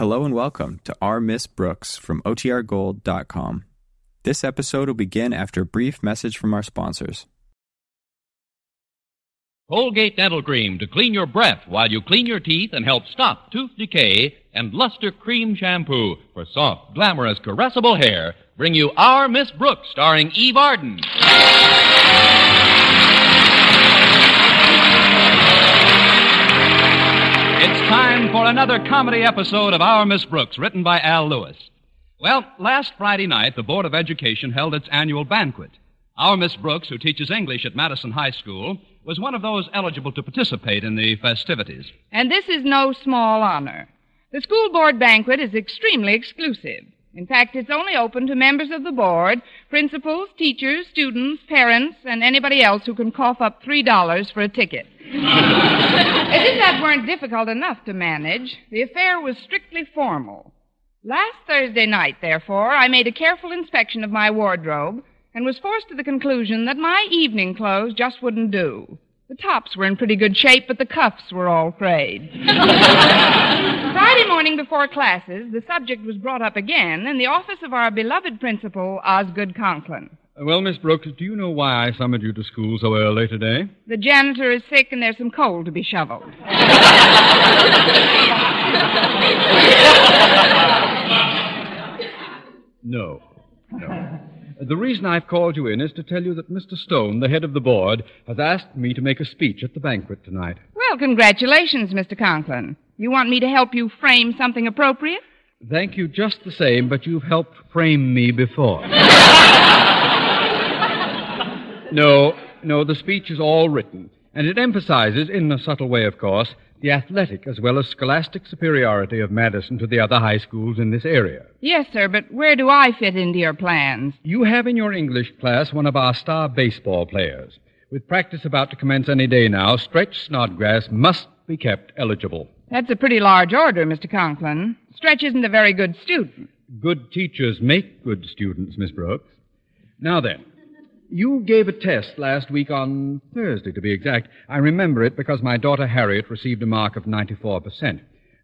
Hello and welcome to Our Miss Brooks from OTRGold.com. This episode will begin after a brief message from our sponsors. Colgate Dental Cream to clean your breath while you clean your teeth and help stop tooth decay, and Luster Cream Shampoo for soft, glamorous, caressable hair bring you Our Miss Brooks starring Eve Arden. It's time for another comedy episode of Our Miss Brooks, written by Al Lewis. Well, last Friday night, the Board of Education held its annual banquet. Our Miss Brooks, who teaches English at Madison High School, was one of those eligible to participate in the festivities. And this is no small honor. The school board banquet is extremely exclusive. In fact, it's only open to members of the board, principals, teachers, students, parents, and anybody else who can cough up three dollars for a ticket. As if that weren't difficult enough to manage, the affair was strictly formal. Last Thursday night, therefore, I made a careful inspection of my wardrobe and was forced to the conclusion that my evening clothes just wouldn't do. The tops were in pretty good shape, but the cuffs were all frayed. Friday morning before classes, the subject was brought up again in the office of our beloved principal, Osgood Conklin. Uh, well, Miss Brooks, do you know why I summoned you to school so early today? The janitor is sick and there's some coal to be shoveled. No. No. The reason I've called you in is to tell you that Mr. Stone, the head of the board, has asked me to make a speech at the banquet tonight. Well, congratulations, Mr. Conklin. You want me to help you frame something appropriate? Thank you just the same, but you've helped frame me before. no, no, the speech is all written, and it emphasizes, in a subtle way, of course, the athletic as well as scholastic superiority of Madison to the other high schools in this area. Yes, sir, but where do I fit into your plans? You have in your English class one of our star baseball players. With practice about to commence any day now, Stretch Snodgrass must be kept eligible. That's a pretty large order, Mr. Conklin. Stretch isn't a very good student. Good teachers make good students, Miss Brooks. Now then, you gave a test last week on Thursday, to be exact. I remember it because my daughter Harriet received a mark of 94%.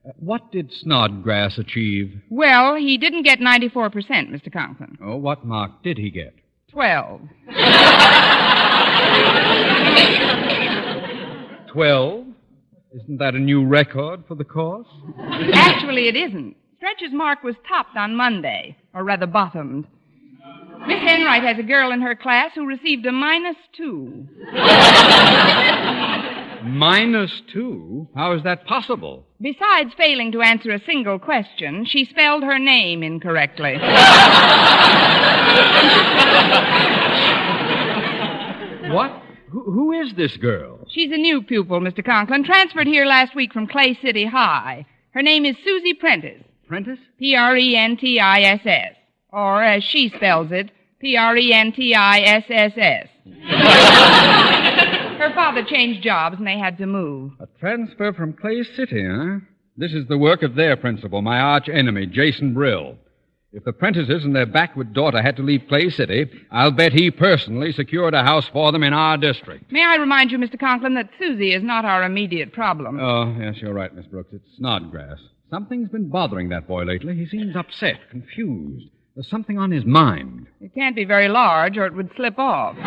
Uh, what did Snodgrass achieve? Well, he didn't get 94%, Mr. Conklin. Oh, what mark did he get? Twelve. Twelve? Isn't that a new record for the course? Actually, it isn't. Stretch's mark was topped on Monday, or rather bottomed. Miss Enright has a girl in her class who received a minus two. Minus two? How is that possible? Besides failing to answer a single question, she spelled her name incorrectly. What? Who, who is this girl? She's a new pupil, Mr. Conklin, transferred here last week from Clay City High. Her name is Susie Prentiss. Prentiss? P R E N T I S S. Or, as she spells it, P R E N T I S S S. Her father changed jobs and they had to move. A transfer from Clay City, huh? This is the work of their principal, my arch enemy, Jason Brill. If the Prentisses and their backward daughter had to leave Clay City, I'll bet he personally secured a house for them in our district. May I remind you, Mr. Conklin, that Susie is not our immediate problem. Oh, yes, you're right, Miss Brooks. It's Snodgrass. Something's been bothering that boy lately. He seems upset, confused. There's something on his mind. It can't be very large or it would slip off.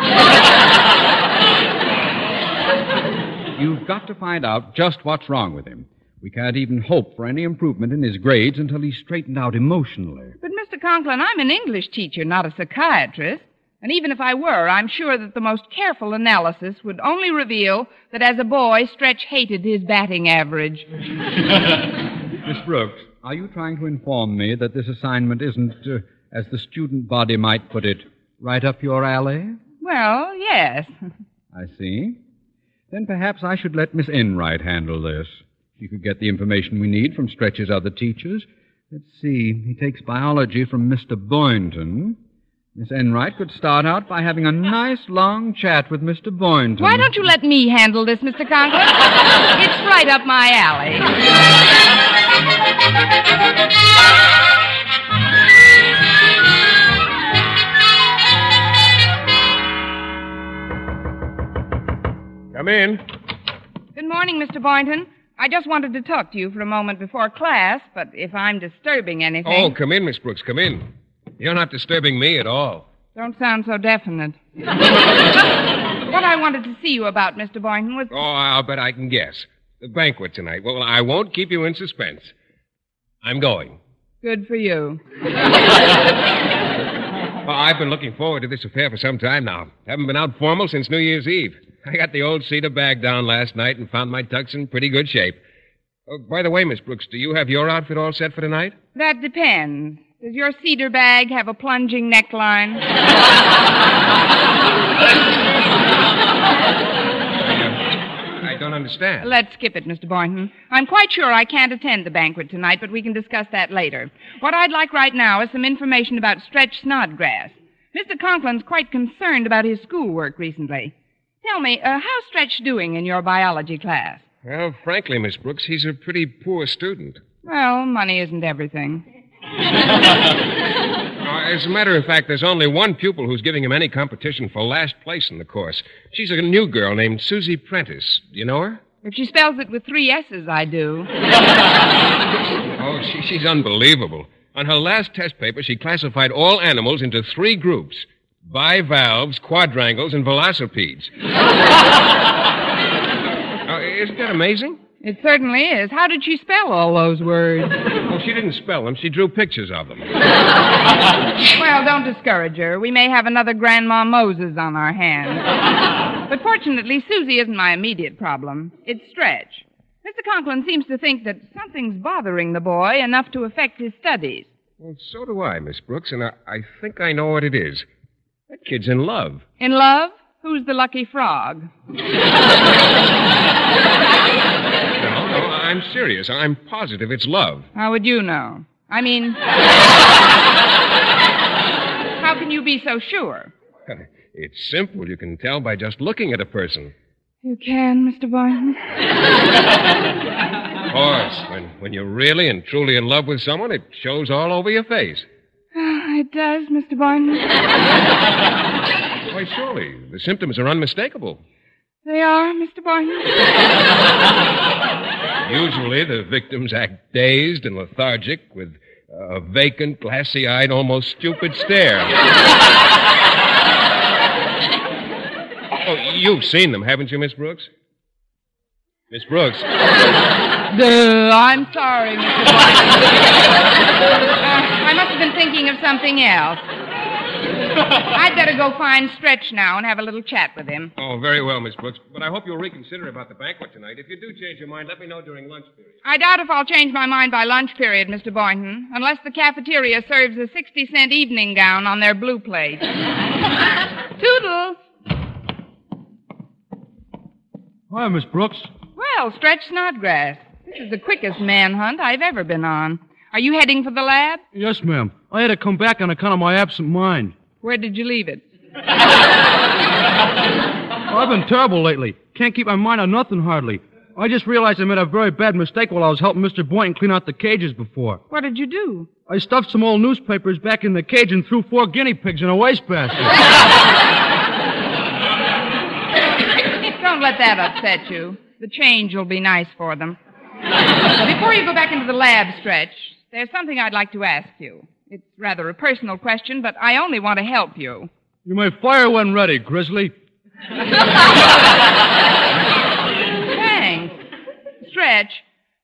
You've got to find out just what's wrong with him. We can't even hope for any improvement in his grades until he's straightened out emotionally. But, Mr. Conklin, I'm an English teacher, not a psychiatrist. And even if I were, I'm sure that the most careful analysis would only reveal that as a boy, Stretch hated his batting average. Miss Brooks, are you trying to inform me that this assignment isn't, uh, as the student body might put it, right up your alley? Well, yes. I see. Then perhaps I should let Miss Enright handle this. She could get the information we need from Stretch's other teachers. Let's see. He takes biology from Mr. Boynton. Miss Enright could start out by having a nice long chat with Mr. Boynton. Why don't you let me handle this, Mr. Conklin? it's right up my alley. Come in. Good morning, Mr. Boynton. I just wanted to talk to you for a moment before class, but if I'm disturbing anything. Oh, come in, Miss Brooks. Come in. You're not disturbing me at all. Don't sound so definite. what I wanted to see you about, Mr. Boynton, was. Oh, I'll bet I can guess. The banquet tonight. Well, I won't keep you in suspense. I'm going. Good for you. Oh, I've been looking forward to this affair for some time now. Haven't been out formal since New Year's Eve. I got the old cedar bag down last night and found my tux in pretty good shape. Oh, by the way, Miss Brooks, do you have your outfit all set for tonight? That depends. Does your cedar bag have a plunging neckline? I don't understand. Let's skip it, Mr. Boynton. I'm quite sure I can't attend the banquet tonight, but we can discuss that later. What I'd like right now is some information about Stretch Snodgrass. Mr. Conklin's quite concerned about his schoolwork recently. Tell me, uh, how's Stretch doing in your biology class? Well, frankly, Miss Brooks, he's a pretty poor student. Well, money isn't everything. Uh, as a matter of fact, there's only one pupil who's giving him any competition for last place in the course. She's a new girl named Susie Prentiss. Do you know her? If she spells it with three S's, I do. Oh, she, she's unbelievable. On her last test paper, she classified all animals into three groups bivalves, quadrangles, and velocipedes. uh, isn't that amazing? It certainly is. How did she spell all those words? Well, she didn't spell them, she drew pictures of them. Well, don't discourage her. We may have another Grandma Moses on our hands. But fortunately, Susie isn't my immediate problem. It's Stretch. Mr. Conklin seems to think that something's bothering the boy enough to affect his studies. Well, so do I, Miss Brooks, and I, I think I know what it is. That kid's in love. In love? Who's the lucky frog? No, no, I'm serious. I'm positive it's love. How would you know? I mean, how can you be so sure? It's simple. You can tell by just looking at a person. You can, Mr. Boynton. Of course, when, when you're really and truly in love with someone, it shows all over your face. Ah, it does, Mr. Boynton. Why, surely. The symptoms are unmistakable. They are, Mr. Boynton. Usually, the victims act dazed and lethargic with a vacant, glassy eyed, almost stupid stare. oh, you've seen them, haven't you, Miss Brooks? Miss Brooks. I'm sorry, Mr. Boynton. I must have been thinking of something else. I'd better go find Stretch now and have a little chat with him. Oh, very well, Miss Brooks. But I hope you'll reconsider about the banquet tonight. If you do change your mind, let me know during lunch period. I doubt if I'll change my mind by lunch period, Mr. Boynton, unless the cafeteria serves a 60 cent evening gown on their blue plate. Toodles! Hi, Miss Brooks. Well, Stretch Snodgrass. This is the quickest manhunt I've ever been on. Are you heading for the lab? Yes, ma'am. I had to come back on account of my absent mind. Where did you leave it? I've been terrible lately. Can't keep my mind on nothing hardly. I just realized I made a very bad mistake while I was helping Mr. Boynton clean out the cages before. What did you do? I stuffed some old newspapers back in the cage and threw four guinea pigs in a wastebasket. Don't let that upset you. The change will be nice for them. Before you go back into the lab, Stretch, there's something I'd like to ask you. It's rather a personal question, but I only want to help you. you may fire when ready, Grizzly. Thanks. Stretch,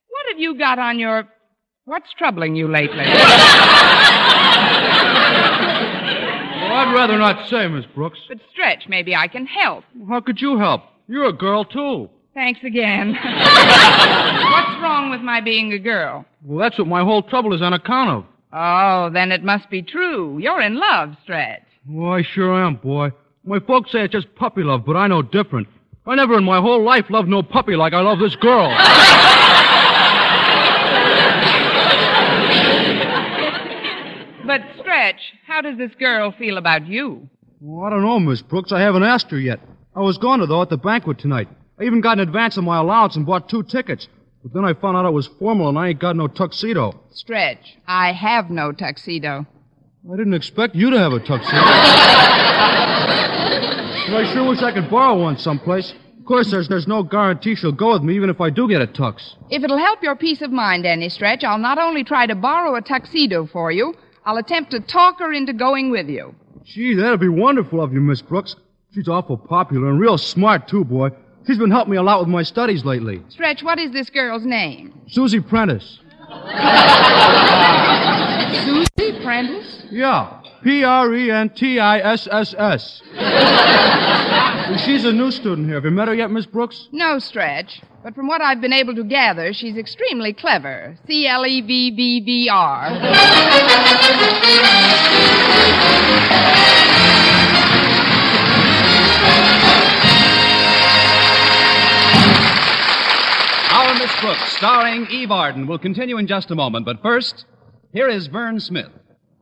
what have you got on your. What's troubling you lately? Well, I'd rather not say, Miss Brooks. But Stretch, maybe I can help. How could you help? You're a girl, too. Thanks again. What's wrong with my being a girl? Well, that's what my whole trouble is on account of. Oh, then it must be true. You're in love, Stretch. Oh, I sure am, boy. My folks say it's just puppy love, but I know different. I never in my whole life loved no puppy like I love this girl. But, Stretch, how does this girl feel about you? Well, I don't know, Miss Brooks. I haven't asked her yet. I was going to, though, at the banquet tonight. I even got an advance of my allowance and bought two tickets. But then I found out it was formal and I ain't got no tuxedo. Stretch, I have no tuxedo. I didn't expect you to have a tuxedo. but I sure wish I could borrow one someplace. Of course, there's, there's no guarantee she'll go with me even if I do get a tux. If it'll help your peace of mind any stretch, I'll not only try to borrow a tuxedo for you, I'll attempt to talk her into going with you. Gee, that'd be wonderful of you, Miss Brooks. She's awful popular and real smart, too, boy. She's been helping me a lot with my studies lately. Stretch, what is this girl's name? Susie Prentiss. Susie Prentiss? Yeah. P R E N T I S S S. She's a new student here. Have you met her yet, Miss Brooks? No, Stretch. But from what I've been able to gather, she's extremely clever. C L E V B B R. Starring Eve Arden, will continue in just a moment. But first, here is Verne Smith.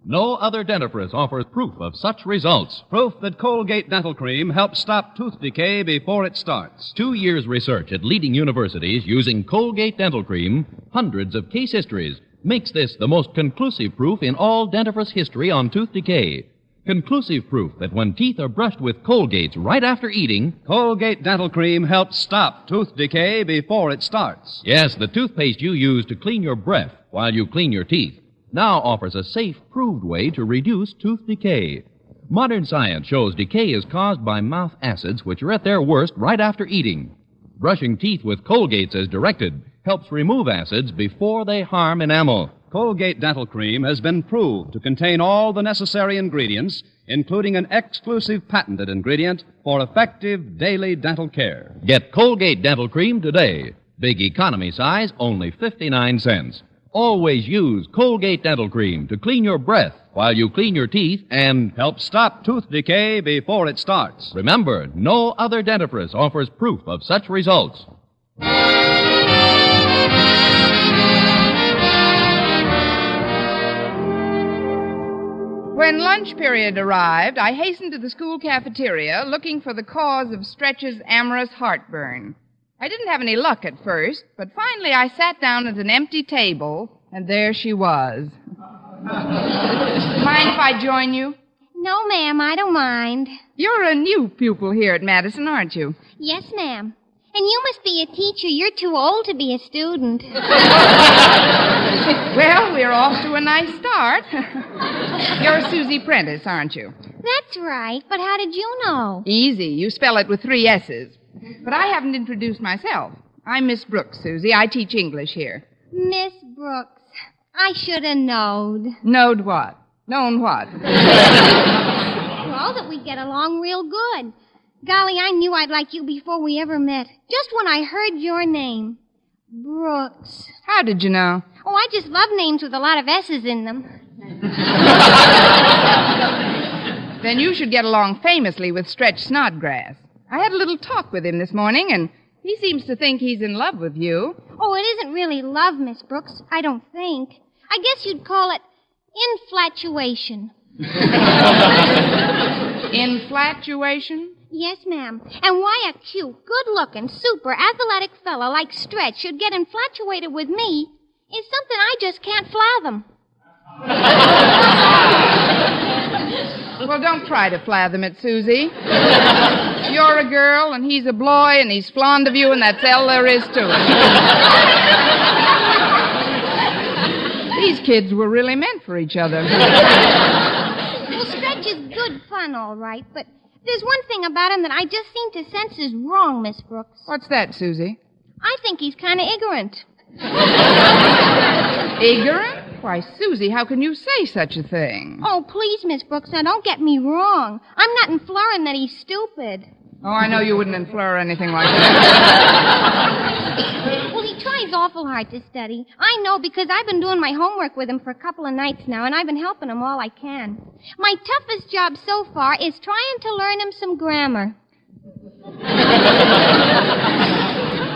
No other dentifrice offers proof of such results. Proof that Colgate Dental Cream helps stop tooth decay before it starts. Two years research at leading universities using Colgate Dental Cream, hundreds of case histories, makes this the most conclusive proof in all dentifrice history on tooth decay. Conclusive proof that when teeth are brushed with Colgates right after eating, Colgate Dental Cream helps stop tooth decay before it starts. yes, the toothpaste you use to clean your breath while you clean your teeth, now offers a safe, proved way to reduce tooth decay. Modern science shows decay is caused by mouth acids which are at their worst right after eating. Brushing teeth with Colgates as directed helps remove acids before they harm enamel. Colgate Dental Cream has been proved to contain all the necessary ingredients, including an exclusive patented ingredient for effective daily dental care. Get Colgate Dental Cream today. Big economy size, only 59 cents. Always use Colgate Dental Cream to clean your breath while you clean your teeth and Help stop tooth decay before it starts. remember, no other dentifrice offers proof of such results. When lunch period arrived, I hastened to the school cafeteria looking for the cause of Stretch's amorous heartburn. I didn't have any luck at first, but finally I sat down at an empty table, and there she was. Mind if I join you? No, ma'am, I don't mind. You're a new pupil here at Madison, aren't you? Yes, ma'am. And you must be a teacher. You're too old to be a student. Well, we're off to a nice start. You're Susie Prentiss, aren't you? That's right. But how did you know? Easy. You spell it with three S's. But I haven't introduced myself. I'm Miss Brooks, Susie. I teach English here. Miss Brooks. I should have knowed. Knowed what? Known what? Well, that we get along real good. Golly, I knew I'd like you before we ever met. Just when I heard your name. Brooks. How did you know? Oh, I just love names with a lot of S's in them. Then you should get along famously with Stretch Snodgrass. I had a little talk with him this morning, and he seems to think he's in love with you. Oh, it isn't really love, Miss Brooks. I don't think. I guess you'd call it infatuation. Infatuation? Yes, ma'am. And why a cute, good-looking, super athletic fellow like Stretch should get infatuated with me is something I just can't fathom. Well, don't try to fathom it, Susie. You're a girl, and he's a boy, and he's fond of you, and that's all there is to it. These kids were really meant for each other. Well, Stretch is good fun, all right, but there's one thing about him that I just seem to sense is wrong, Miss Brooks. What's that, Susie? I think he's kind of ignorant. Ignorant? Why, Susie, how can you say such a thing? Oh, please, Miss Brooks, now don't get me wrong. I'm not inferring that he's stupid. Oh, I know you wouldn't infer anything like that. Well, he tries awful hard to study. I know because I've been doing my homework with him for a couple of nights now, and I've been helping him all I can. My toughest job so far is trying to learn him some grammar.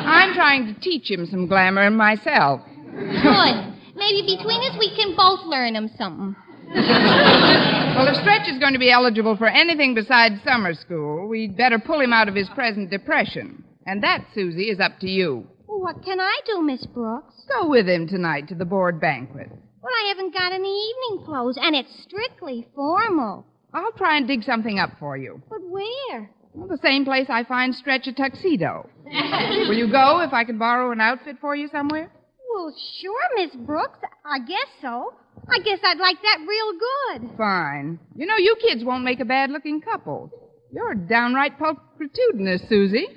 I'm trying to teach him some glamour myself. Good. Maybe between us we can both learn him something. Well, if Stretch is going to be eligible for anything besides summer school, we'd better pull him out of his present depression. And that, Susie, is up to you. Well, what can I do, Miss Brooks? Go with him tonight to the board banquet. Well, I haven't got any evening clothes, and it's strictly formal. I'll try and dig something up for you. But where? Well, the same place I find Stretch a tuxedo. Will you go if I can borrow an outfit for you somewhere? Well, sure, Miss Brooks. I guess so. I guess I'd like that real good. Fine. You know, you kids won't make a bad looking couple. You're downright pulchritudinous, Susie.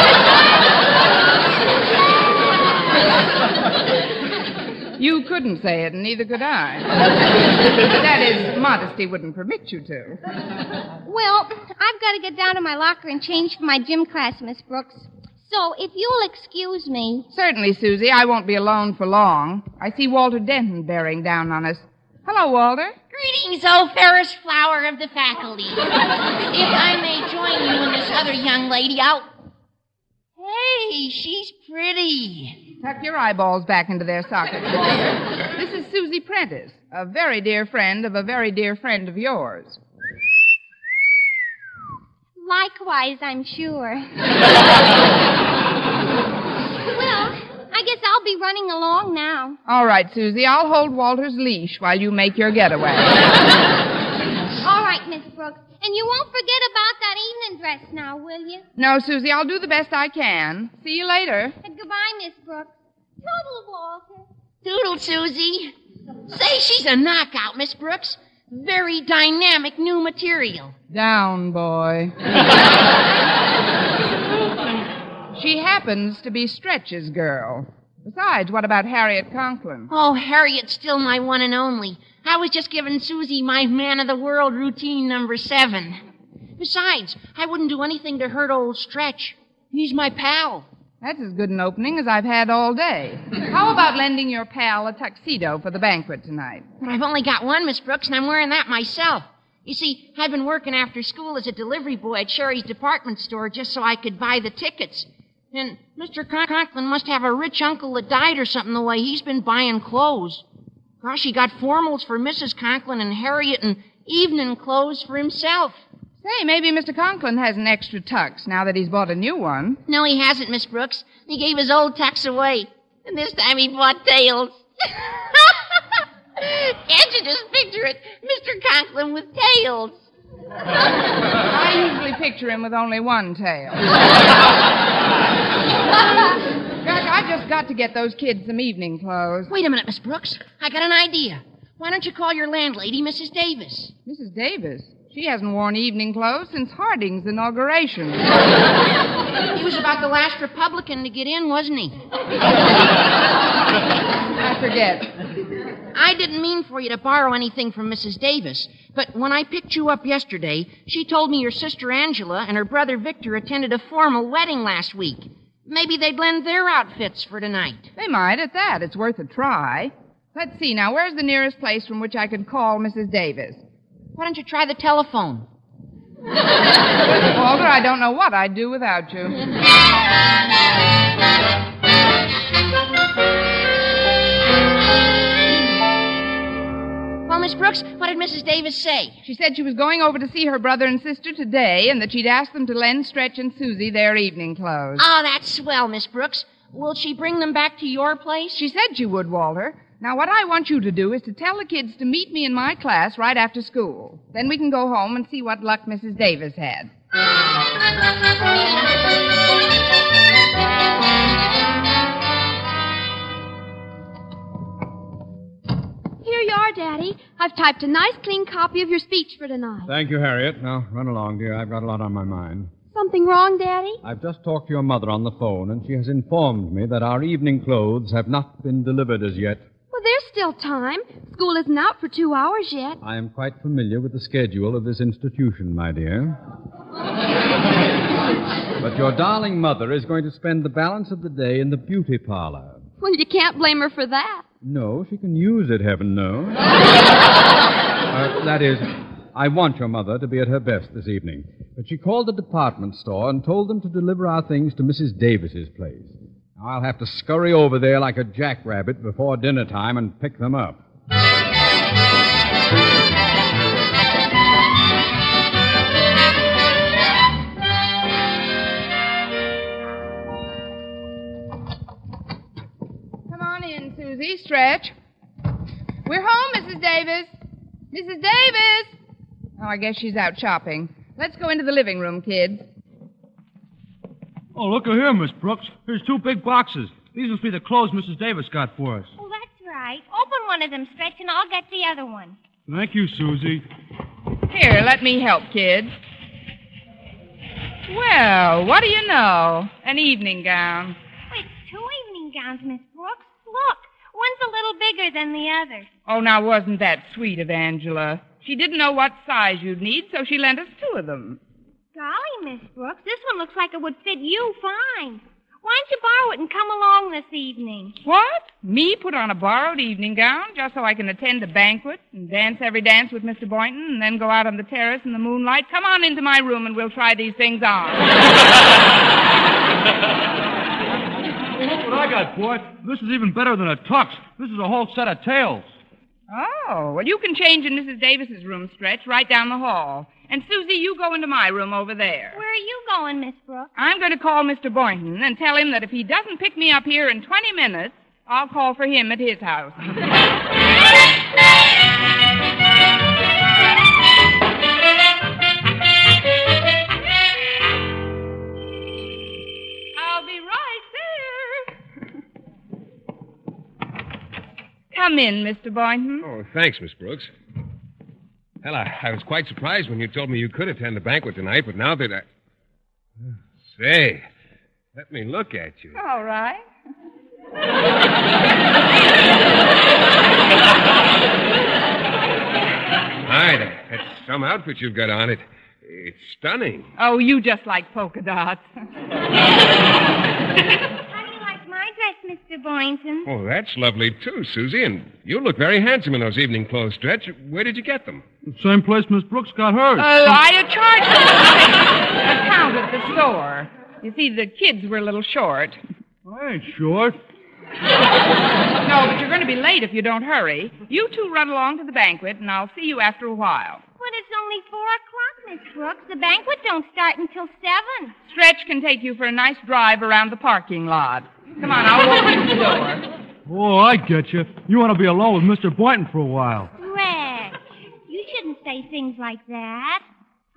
You couldn't say it, and neither could I. that is, modesty wouldn't permit you to. Well, I've got to get down to my locker and change for my gym class, Miss Brooks. So, if you'll excuse me. Certainly, Susie. I won't be alone for long. I see Walter Denton bearing down on us. Hello, Walter. Greetings, O fairest flower of the faculty. if I may join you and this other young lady out. Hey, she's pretty. Tuck your eyeballs back into their sockets, Walter. This is Susie Prentiss, a very dear friend of a very dear friend of yours. Likewise, I'm sure. well, I guess I'll be running along now. All right, Susie. I'll hold Walter's leash while you make your getaway. All right, Miss Brooks. And you won't forget about that evening dress now, will you? No, Susie, I'll do the best I can. See you later. And goodbye, Miss Brooks. Toodle, Walter. Doodle, Susie. Say she's a knockout, Miss Brooks. Very dynamic new material. Down, boy. she happens to be Stretch's girl. Besides, what about Harriet Conklin? Oh, Harriet's still my one and only. I was just giving Susie my man of the world routine number seven. Besides, I wouldn't do anything to hurt old Stretch. He's my pal. That's as good an opening as I've had all day. How about lending your pal a tuxedo for the banquet tonight? But I've only got one, Miss Brooks, and I'm wearing that myself. You see, I've been working after school as a delivery boy at Sherry's department store just so I could buy the tickets. And Mr. Con- Conklin must have a rich uncle that died or something the way he's been buying clothes. Gosh, he got formals for Mrs. Conklin and Harriet and evening clothes for himself. Say, maybe Mr. Conklin has an extra tux now that he's bought a new one. No, he hasn't, Miss Brooks. He gave his old tux away. And this time he bought tails. Can't you just picture it? Mr. Conklin with tails. I usually picture him with only one tail. Gosh, I just got to get those kids some evening clothes. Wait a minute, Miss Brooks. I got an idea. Why don't you call your landlady, Mrs. Davis? Mrs. Davis? She hasn't worn evening clothes since Harding's inauguration. He was about the last Republican to get in, wasn't he? I forget. I didn't mean for you to borrow anything from Mrs. Davis, but when I picked you up yesterday, she told me your sister Angela and her brother Victor attended a formal wedding last week. Maybe they'd lend their outfits for tonight. They might at that. It's worth a try. Let's see now. Where's the nearest place from which I could call Mrs. Davis? Why don't you try the telephone? Walter, I don't know what I'd do without you. Well, Miss Brooks, what did Mrs. Davis say? She said she was going over to see her brother and sister today and that she'd asked them to lend Stretch and Susie their evening clothes. Oh, that's swell, Miss Brooks. Will she bring them back to your place? She said she would, Walter. Now, what I want you to do is to tell the kids to meet me in my class right after school. Then we can go home and see what luck Mrs. Davis had. Here you are, Daddy. I've typed a nice, clean copy of your speech for tonight. Thank you, Harriet. Now, run along, dear. I've got a lot on my mind. Something wrong, Daddy? I've just talked to your mother on the phone, and she has informed me that our evening clothes have not been delivered as yet. Well, there's still time. School isn't out for two hours yet. I am quite familiar with the schedule of this institution, my dear. but your darling mother is going to spend the balance of the day in the beauty parlor. Well, you can't blame her for that. No, she can use it, heaven knows. uh, that is, I want your mother to be at her best this evening. But she called the department store and told them to deliver our things to Mrs. Davis's place. Now, I'll have to scurry over there like a jackrabbit before dinner time and pick them up. Stretch. We're home, Mrs. Davis. Mrs. Davis! Oh, I guess she's out shopping. Let's go into the living room, kids. Oh, look here, Miss Brooks. Here's two big boxes. These must be the clothes Mrs. Davis got for us. Oh, that's right. Open one of them, Stretch, and I'll get the other one. Thank you, Susie. Here, let me help, kids. Well, what do you know? An evening gown. Oh, it's two evening gowns, Miss Brooks. Look, one's a little bigger than the other. Oh, now wasn't that sweet of Angela? She didn't know what size you'd need, so she lent us two of them. Golly, Miss Brooks, this one looks like it would fit you fine. Why don't you borrow it and come along this evening? What? Me put on a borrowed evening gown just so I can attend a banquet and dance every dance with Mr. Boynton and then go out on the terrace in the moonlight? Come on into my room and we'll try these things on. Look what I got, boy. This is even better than a tux. This is a whole set of tails. oh, well, you can change in Mrs. Davis's room, Stretch, right down the hall. And Susie, you go into my room over there. Where are you going, Miss Brooks? I'm going to call Mr. Boynton and tell him that if he doesn't pick me up here in 20 minutes, I'll call for him at his house. Come in, Mr. Boynton. Oh, thanks, Miss Brooks. Well, I, I was quite surprised when you told me you could attend the banquet tonight, but now that I. Say, let me look at you. All right. My, that, that's some outfit you've got on. It, it's stunning. Oh, you just like polka dots. How do you like my dress, Mr. Boynton? Oh, that's lovely, too, Susie. And you look very handsome in those evening clothes, Stretch. Where did you get them? Same place Miss Brooks got hers. Uh, I charged account at the store. You see, the kids were a little short. I ain't short. No, but you're going to be late if you don't hurry. You two run along to the banquet, and I'll see you after a while. But it's only four o'clock, Miss Brooks. The banquet don't start until seven. Stretch can take you for a nice drive around the parking lot. Come on, I'll walk you the door. Oh, I get you. You want to be alone with Mr. Boynton for a while. Rex, you shouldn't say things like that.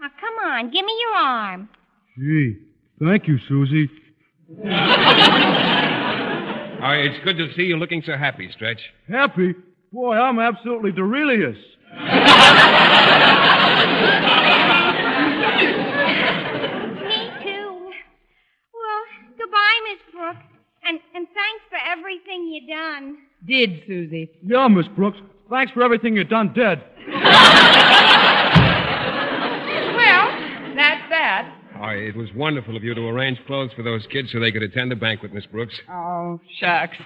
Now, come on, give me your arm. Gee, thank you, Susie. Oh, it's good to see you looking so happy, Stretch. Happy? Boy, I'm absolutely delirious. Me too. Well, goodbye, Miss Brooks. And, and thanks for everything you done. Did, Susie. Yeah, Miss Brooks. Thanks for everything you've done dead. Well, that's that. Oh, it was wonderful of you to arrange clothes for those kids so they could attend the banquet, Miss Brooks. Oh, shucks.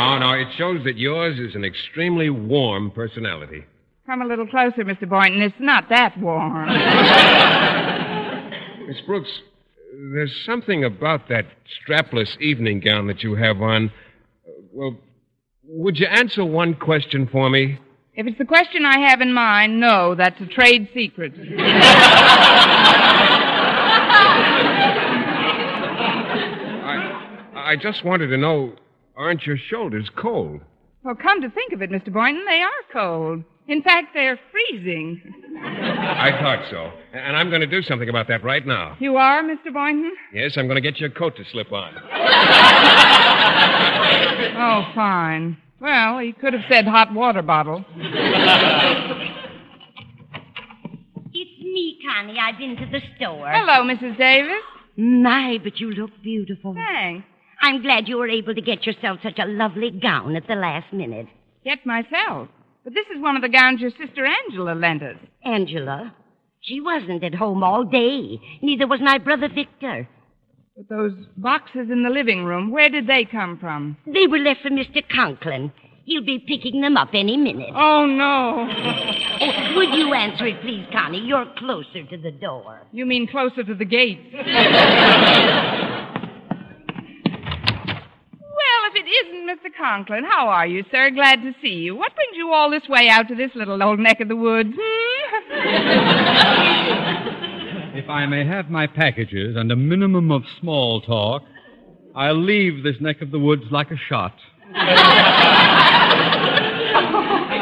Oh, no, it shows that yours is an extremely warm personality. Come a little closer, Mr. Boynton. It's not that warm. Miss Brooks, there's something about that strapless evening gown that you have on. Well, would you answer one question for me? If it's the question I have in mind, no, that's a trade secret. I, I just wanted to know aren't your shoulders cold? Well, come to think of it, Mr. Boynton, they are cold. In fact, they're freezing. I thought so. And I'm going to do something about that right now. You are, Mr. Boynton? Yes, I'm going to get your coat to slip on. Oh, fine. Well, he could have said hot water bottle. It's me, Connie. I've been to the store. Hello, Mrs. Davis. My, but you look beautiful. Thanks. I'm glad you were able to get yourself such a lovely gown at the last minute. Get myself. But this is one of the gowns your sister Angela lent us. Angela, she wasn't at home all day. Neither was my brother Victor. But those boxes in the living room, where did they come from? They were left for Mr. Conklin. He'll be picking them up any minute. Oh, no. Oh, would you answer it, please, Connie? You're closer to the door. You mean closer to the gate. well, if it isn't Mr. Conklin, how are you, sir? Glad to see you. What brings you all this way out to this little old neck of the woods? Hmm? If I may have my packages and a minimum of small talk, I'll leave this neck of the woods like a shot.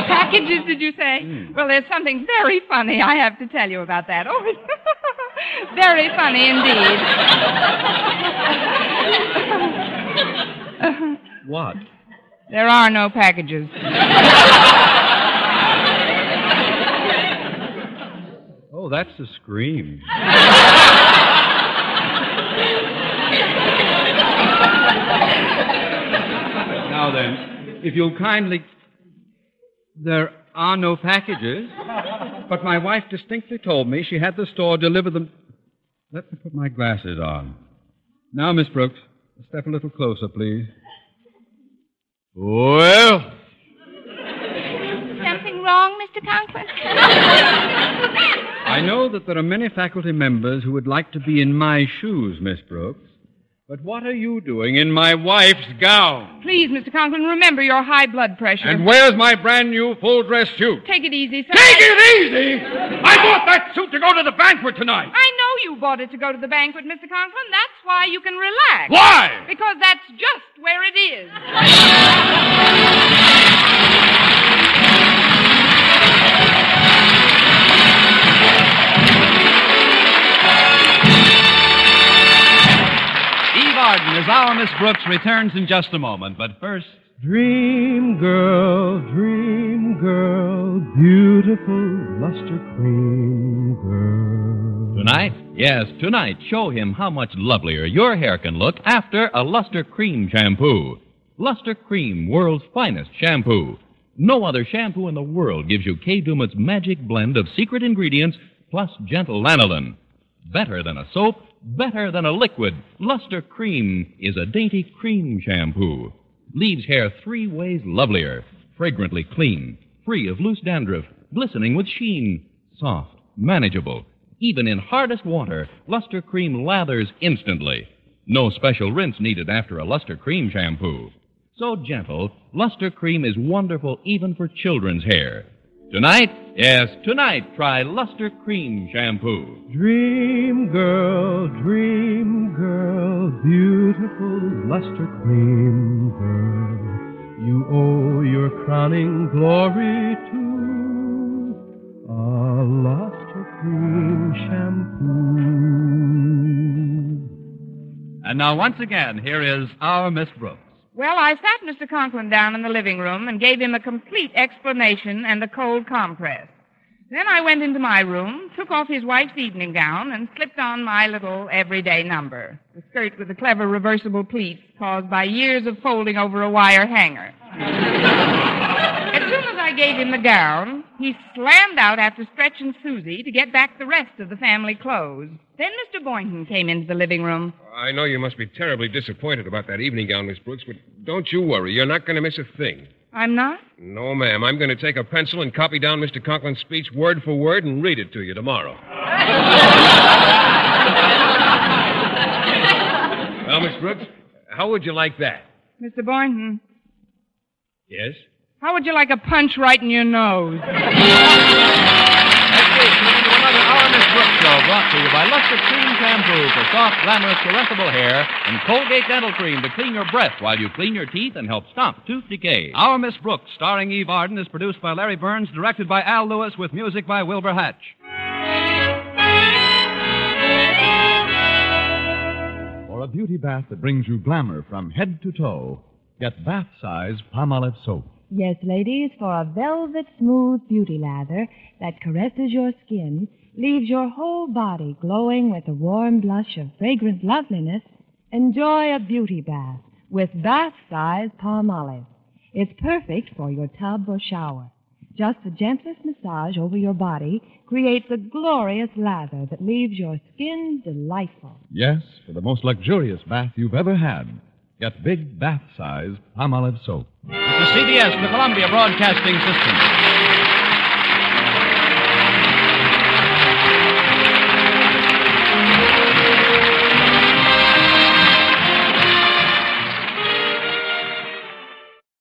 Packages, did you say? Well, there's something very funny I have to tell you about that. Oh, very funny indeed. What? There are no packages. Oh, that's the scream. now then, if you'll kindly. There are no packages, but my wife distinctly told me she had the store deliver them. Let me put my glasses on. Now, Miss Brooks, step a little closer, please. Well, Something wrong, Mr. Conklin? I know that there are many faculty members who would like to be in my shoes, Miss Brooks. But what are you doing in my wife's gown? Please, Mr. Conklin, remember your high blood pressure. And where's my brand new full dress suit? Take it easy, sir. Take it easy! I bought that suit to go to the banquet tonight. I you bought it to go to the banquet, Mr. Conklin. That's why you can relax. Why? Because that's just where it is. Eve Arden as our Miss Brooks returns in just a moment, but first. Dream girl, dream girl, beautiful luster cream girl. Tonight? Yes, tonight, show him how much lovelier your hair can look after a Luster Cream shampoo. Luster Cream, world's finest shampoo. No other shampoo in the world gives you Kay Daumit's magic blend of secret ingredients plus gentle lanolin. Better than a soap, better than a liquid, Luster Cream is a dainty cream shampoo. Leaves hair three ways lovelier, fragrantly clean, free of loose dandruff, glistening with sheen, soft, manageable. Even in hardest water, Luster Cream lathers instantly. No special rinse needed after a Luster Cream shampoo. So gentle, Luster Cream is wonderful even for children's hair. Tonight, yes, tonight, try Luster Cream shampoo. Dream girl, dream girl, beautiful luster cream girl. You owe your crowning glory to a luster cream shampoo. And now, once again, here is our Miss Brooks. Well, I sat Mr. Conklin down in the living room and gave him a complete explanation and a cold compress. Then I went into my room, took off his wife's evening gown, and slipped on my little everyday number, the skirt with the clever reversible pleats caused by years of folding over a wire hanger. as soon as I gave him the gown, he slammed out after Stretch and Susie to get back the rest of the family clothes. Then Mr. Boynton came into the living room. I know you must be terribly disappointed about that evening gown, Miss Brooks, but don't you worry. You're not going to miss a thing. I'm not? No, ma'am. I'm going to take a pencil and copy down Mr. Conklin's speech word for word and read it to you tomorrow. well, Miss Brooks, how would you like that? Mr. Boynton, Yes? How would you like a punch right in your nose? Another Miss Brooks show brought to you by Luster Cream Shampoo for soft, glamorous, caressable hair and Colgate Dental Cream to clean your breath while you clean your teeth and help stop tooth decay. Our Miss Brooks, starring Eve Arden, is produced by Larry Berns, directed by Al Lewis, with music by Wilbur Hatch. For a beauty bath that brings you glamour from head to toe, get bath size Palmolive soap. Yes, ladies, for a velvet smooth beauty lather that caresses your skin, leaves your whole body glowing with a warm blush of fragrant loveliness, enjoy a beauty bath with bath size Palmolive. It's perfect for your tub or shower. Just the gentlest massage over your body creates a glorious lather that leaves your skin delightful. Yes, for the most luxurious bath you've ever had. Get big bath size Palmolive soap. It's is CBS, the Columbia Broadcasting System.